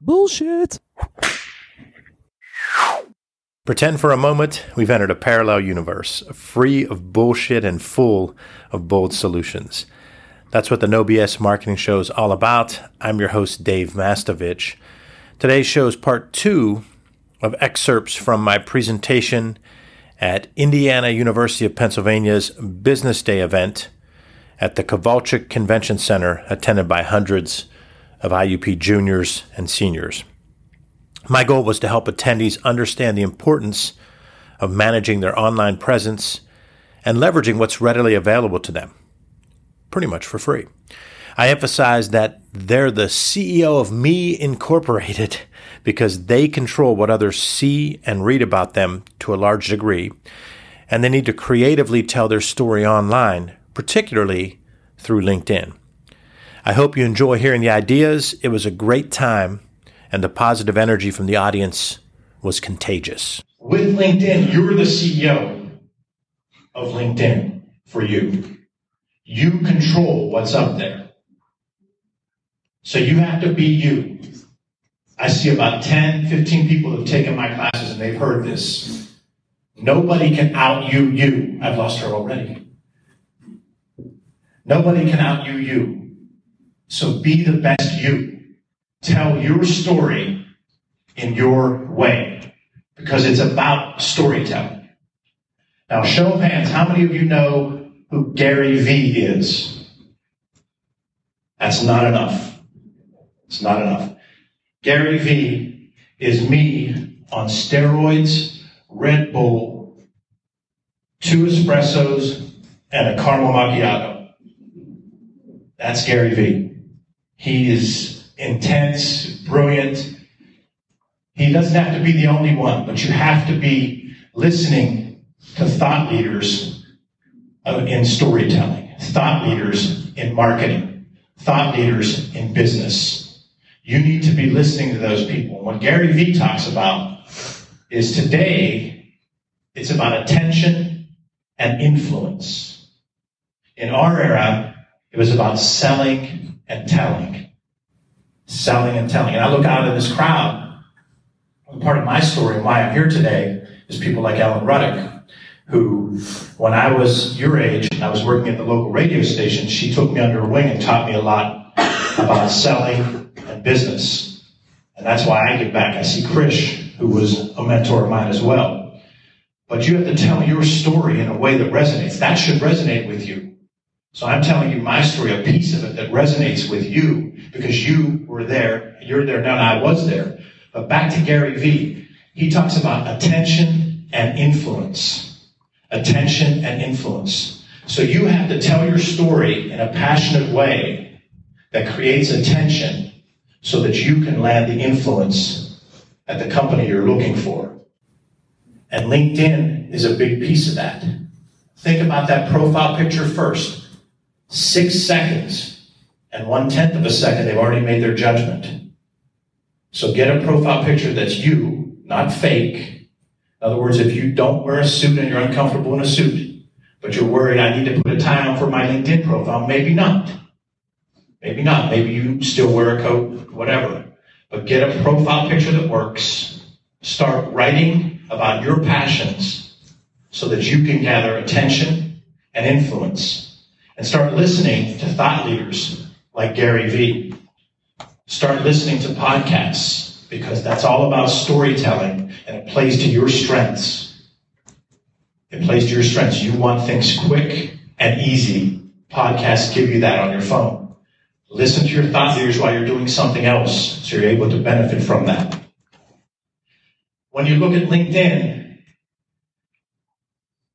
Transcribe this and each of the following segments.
Bullshit. Pretend for a moment we've entered a parallel universe, free of bullshit and full of bold solutions. That's what the No BS Marketing Show is all about. I'm your host, Dave Mastovich. Today's show is part two of excerpts from my presentation at Indiana University of Pennsylvania's Business Day event at the Kovalchik Convention Center, attended by hundreds of IUP juniors and seniors. My goal was to help attendees understand the importance of managing their online presence and leveraging what's readily available to them, pretty much for free. I emphasized that they're the CEO of Me Incorporated because they control what others see and read about them to a large degree, and they need to creatively tell their story online, particularly through LinkedIn. I hope you enjoy hearing the ideas. It was a great time, and the positive energy from the audience was contagious. With LinkedIn, you're the CEO of LinkedIn for you. You control what's up there. So you have to be you. I see about 10, 15 people have taken my classes and they've heard this. Nobody can out you you. I've lost her already. Nobody can out you you. So be the best you. Tell your story in your way because it's about storytelling. Now, show of hands, how many of you know who Gary Vee is? That's not enough. It's not enough. Gary Vee is me on steroids, Red Bull, two espressos, and a caramel macchiato. That's Gary Vee. He is intense, brilliant. He doesn't have to be the only one, but you have to be listening to thought leaders uh, in storytelling, thought leaders in marketing, thought leaders in business. You need to be listening to those people. What Gary Vee talks about is today, it's about attention and influence. In our era, it was about selling and telling. Selling and telling. And I look out at this crowd. Part of my story and why I'm here today is people like Ellen Ruddick, who, when I was your age and I was working at the local radio station, she took me under her wing and taught me a lot about selling and business. And that's why I give back. I see Krish, who was a mentor of mine as well. But you have to tell your story in a way that resonates. That should resonate with you. So I'm telling you my story, a piece of it that resonates with you because you were there. You're there now, and I was there. But back to Gary Vee. He talks about attention and influence. Attention and influence. So you have to tell your story in a passionate way that creates attention so that you can land the influence at the company you're looking for. And LinkedIn is a big piece of that. Think about that profile picture first six seconds and one tenth of a second, they've already made their judgment. So get a profile picture that's you, not fake. In other words, if you don't wear a suit and you're uncomfortable in a suit, but you're worried, I need to put a tie on for my LinkedIn profile, maybe not. Maybe not. Maybe you still wear a coat, whatever. But get a profile picture that works. Start writing about your passions so that you can gather attention and influence and start listening to thought leaders like Gary Vee. Start listening to podcasts because that's all about storytelling and it plays to your strengths. It plays to your strengths. You want things quick and easy. Podcasts give you that on your phone. Listen to your thought leaders while you're doing something else so you're able to benefit from that. When you look at LinkedIn,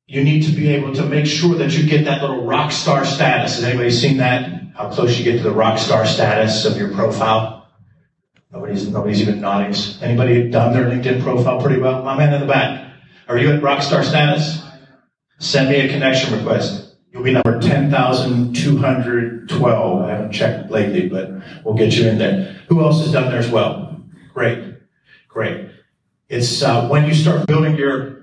you need to be able to make sure that you get that little rock star status. Has anybody seen that? How close you get to the rock star status of your profile? Nobody's nobody's even nodding. Anybody done their LinkedIn profile pretty well? My man in the back. Are you at rock star status? Send me a connection request. You'll be number 10,212. I haven't checked lately, but we'll get you in there. Who else has done there as well? Great. Great. It's uh, when you start building your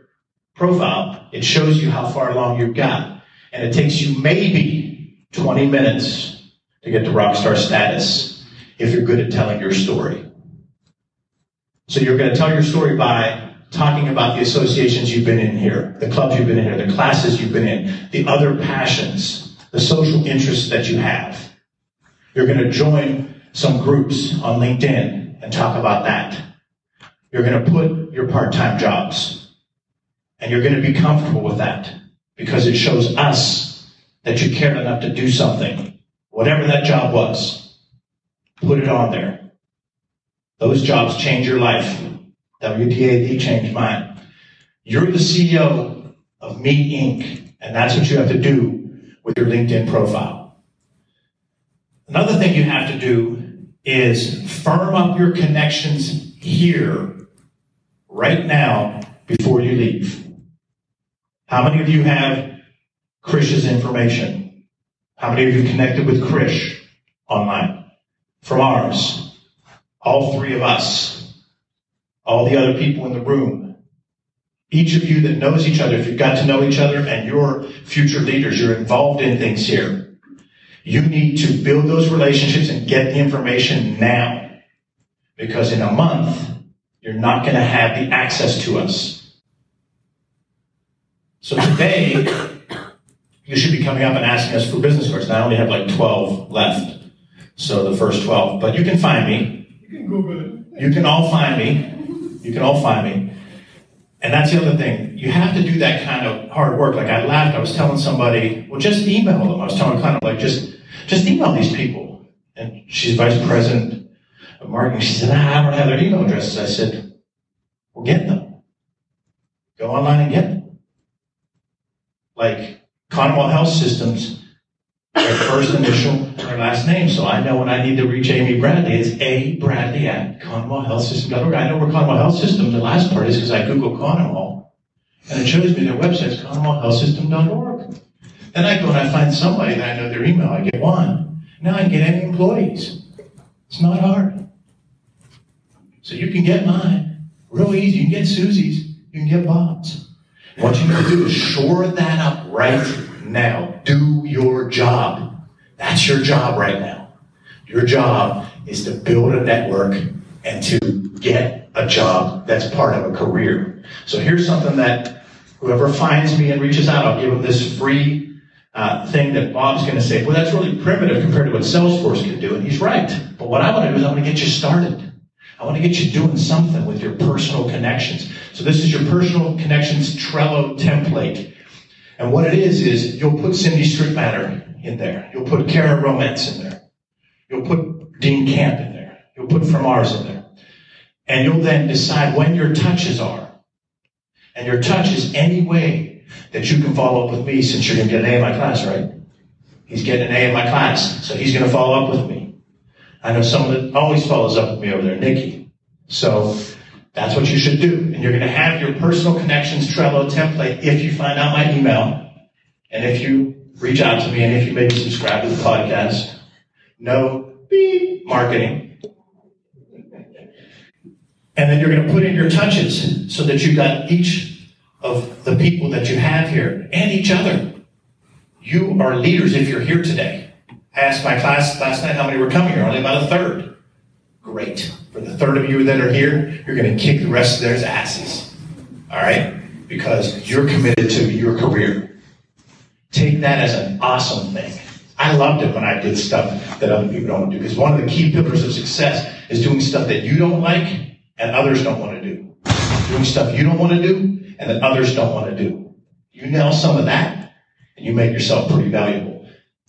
profile, it shows you how far along you've got. And it takes you maybe 20 minutes to get to rock star status if you're good at telling your story. So you're going to tell your story by talking about the associations you've been in here, the clubs you've been in here, the classes you've been in, the other passions, the social interests that you have. You're going to join some groups on LinkedIn and talk about that. You're going to put your part-time jobs and you're going to be comfortable with that because it shows us that you cared enough to do something, whatever that job was. Put it on there. Those jobs change your life. WDAD changed mine. You're the CEO of Me Inc., and that's what you have to do with your LinkedIn profile. Another thing you have to do is firm up your connections here, right now, before you leave. How many of you have Krish's information? How many of you connected with Krish online? From ours. All three of us all the other people in the room, each of you that knows each other, if you've got to know each other and you're future leaders, you're involved in things here, you need to build those relationships and get the information now. Because in a month, you're not going to have the access to us. So today, you should be coming up and asking us for business cards. And I only have like 12 left. So the first 12. But you can find me. You can Google it. You can all find me. You can all find me. And that's the other thing. You have to do that kind of hard work. Like I laughed, I was telling somebody, well, just email them. I was telling a client, like, just, just email these people. And she's vice president of marketing. She said, ah, I don't have their email addresses. I said, well, get them. Go online and get them. Like Commonwealth Health Systems, their first initial her last name, so I know when I need to reach Amy Bradley, it's A Bradley at CommonwealthHealthSystem.org. I know where Commonwealth Health System, the last part is because I Google Commonwealth, and it shows me their website is CommonwealthHealthSystem.org. Then I go and I find somebody that I know their email, I get one. Now I can get any employees. It's not hard. So you can get mine real easy. You can get Susie's, you can get Bob's. What you to do is shore that up right now. Do your job. That's your job right now. Your job is to build a network and to get a job that's part of a career. So here's something that whoever finds me and reaches out, I'll give them this free uh, thing that Bob's going to say. Well, that's really primitive compared to what Salesforce can do, and he's right. But what I want to do is I want to get you started. I want to get you doing something with your personal connections. So this is your personal connections Trello template. And what it is, is you'll put Cindy Strickmatter in there. You'll put Kara Romance in there. You'll put Dean Camp in there. You'll put From in there. And you'll then decide when your touches are. And your touch is any way that you can follow up with me since you're going to get an A in my class, right? He's getting an A in my class, so he's going to follow up with me. I know someone that always follows up with me over there, Nikki. So that's what you should do. And you're going to have your personal connections Trello template if you find out my email and if you reach out to me, and if you maybe subscribe to the podcast, no beep marketing. And then you're going to put in your touches so that you've got each of the people that you have here and each other. You are leaders if you're here today. I asked my class last night how many were coming here. Only about a third. Great. For the third of you that are here, you're going to kick the rest of theirs asses. All right? Because you're committed to your career take that as an awesome thing. I loved it when I did stuff that other people don't do because one of the key pillars of success is doing stuff that you don't like and others don't want to do. Doing stuff you don't want to do and that others don't want to do. You nail some of that and you make yourself pretty valuable.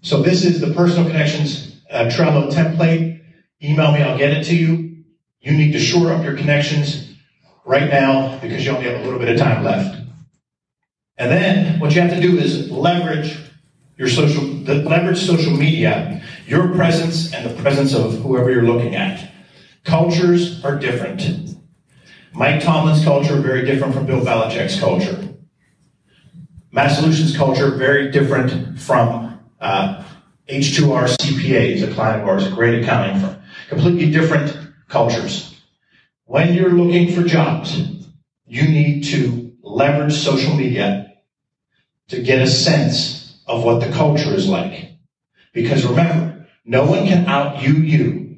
So this is the personal connections uh, Trello template. Email me, I'll get it to you. You need to shore up your connections right now because you only have a little bit of time left. And then what you have to do is leverage your social, leverage social media, your presence and the presence of whoever you're looking at. Cultures are different. Mike Tomlin's culture very different from Bill Belichick's culture. Mass Solutions culture very different from uh, H2R CPA is a client of ours, a great accounting firm. Completely different cultures. When you're looking for jobs, you need to leverage social media to get a sense of what the culture is like. Because remember, no one can out you you.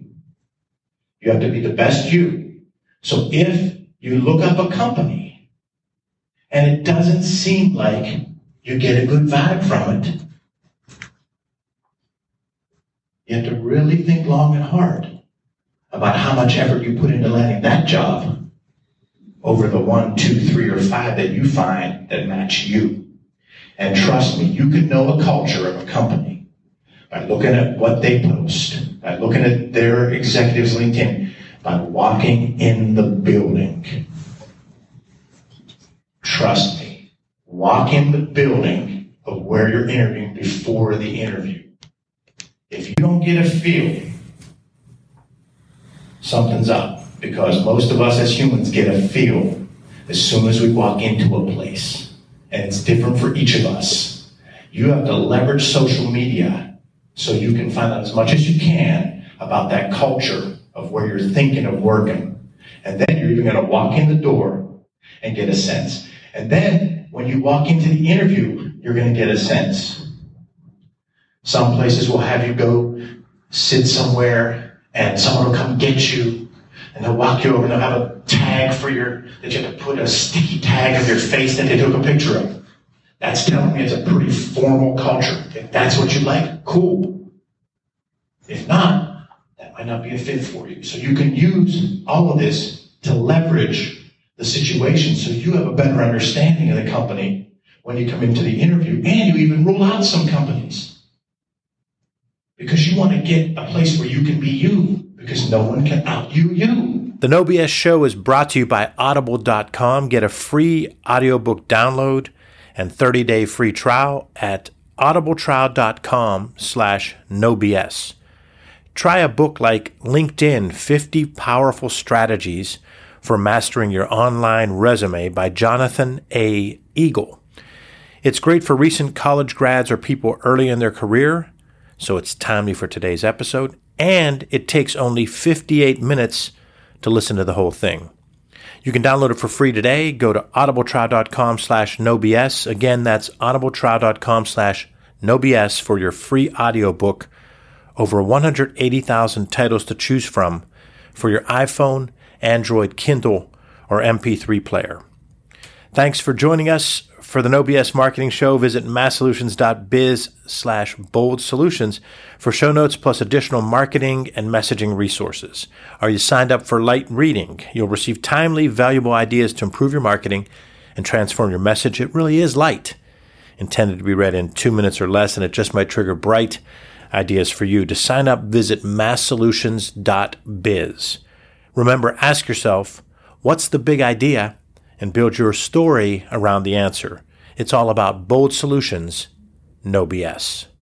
You have to be the best you So if you look up a company and it doesn't seem like you get a good vibe from it, you have to really think long and hard about how much effort you put into landing that job over the one, two, three, or five that you find that match you. And trust me, you can know a culture of a company by looking at what they post, by looking at their executives' LinkedIn, by walking in the building. Trust me, walk in the building of where you're interviewing before the interview. If you don't get a feel, something's up because most of us as humans get a feel as soon as we walk into a place. And it's different for each of us. You have to leverage social media so you can find out as much as you can about that culture of where you're thinking of working. And then you're even going to walk in the door and get a sense. And then when you walk into the interview, you're going to get a sense. Some places will have you go sit somewhere and someone will come get you and they'll walk you over and they'll have a tag for your, that you have to put a sticky tag of your face that they took a picture of. That's telling me it's a pretty formal culture. If that's what you like, cool. If not, that might not be a fit for you. So you can use all of this to leverage the situation so you have a better understanding of the company when you come into the interview and you even rule out some companies. Because you want to get a place where you can be you because no one can out you you. The No BS Show is brought to you by Audible.com. Get a free audiobook download and 30-day free trial at audibletrial.com slash nobs. Try a book like LinkedIn 50 Powerful Strategies for Mastering Your Online Resume by Jonathan A. Eagle. It's great for recent college grads or people early in their career, so it's timely for today's episode and it takes only 58 minutes to listen to the whole thing. You can download it for free today. Go to audibletrial.com slash nobs. Again, that's audibletrial.com slash nobs for your free audiobook. Over 180,000 titles to choose from for your iPhone, Android, Kindle, or MP3 player. Thanks for joining us for the No BS Marketing Show, visit masssolutions.biz slash bold solutions for show notes plus additional marketing and messaging resources. Are you signed up for light reading? You'll receive timely, valuable ideas to improve your marketing and transform your message. It really is light, intended to be read in two minutes or less, and it just might trigger bright ideas for you. To sign up, visit masssolutions.biz. Remember, ask yourself, what's the big idea? And build your story around the answer. It's all about bold solutions, no BS.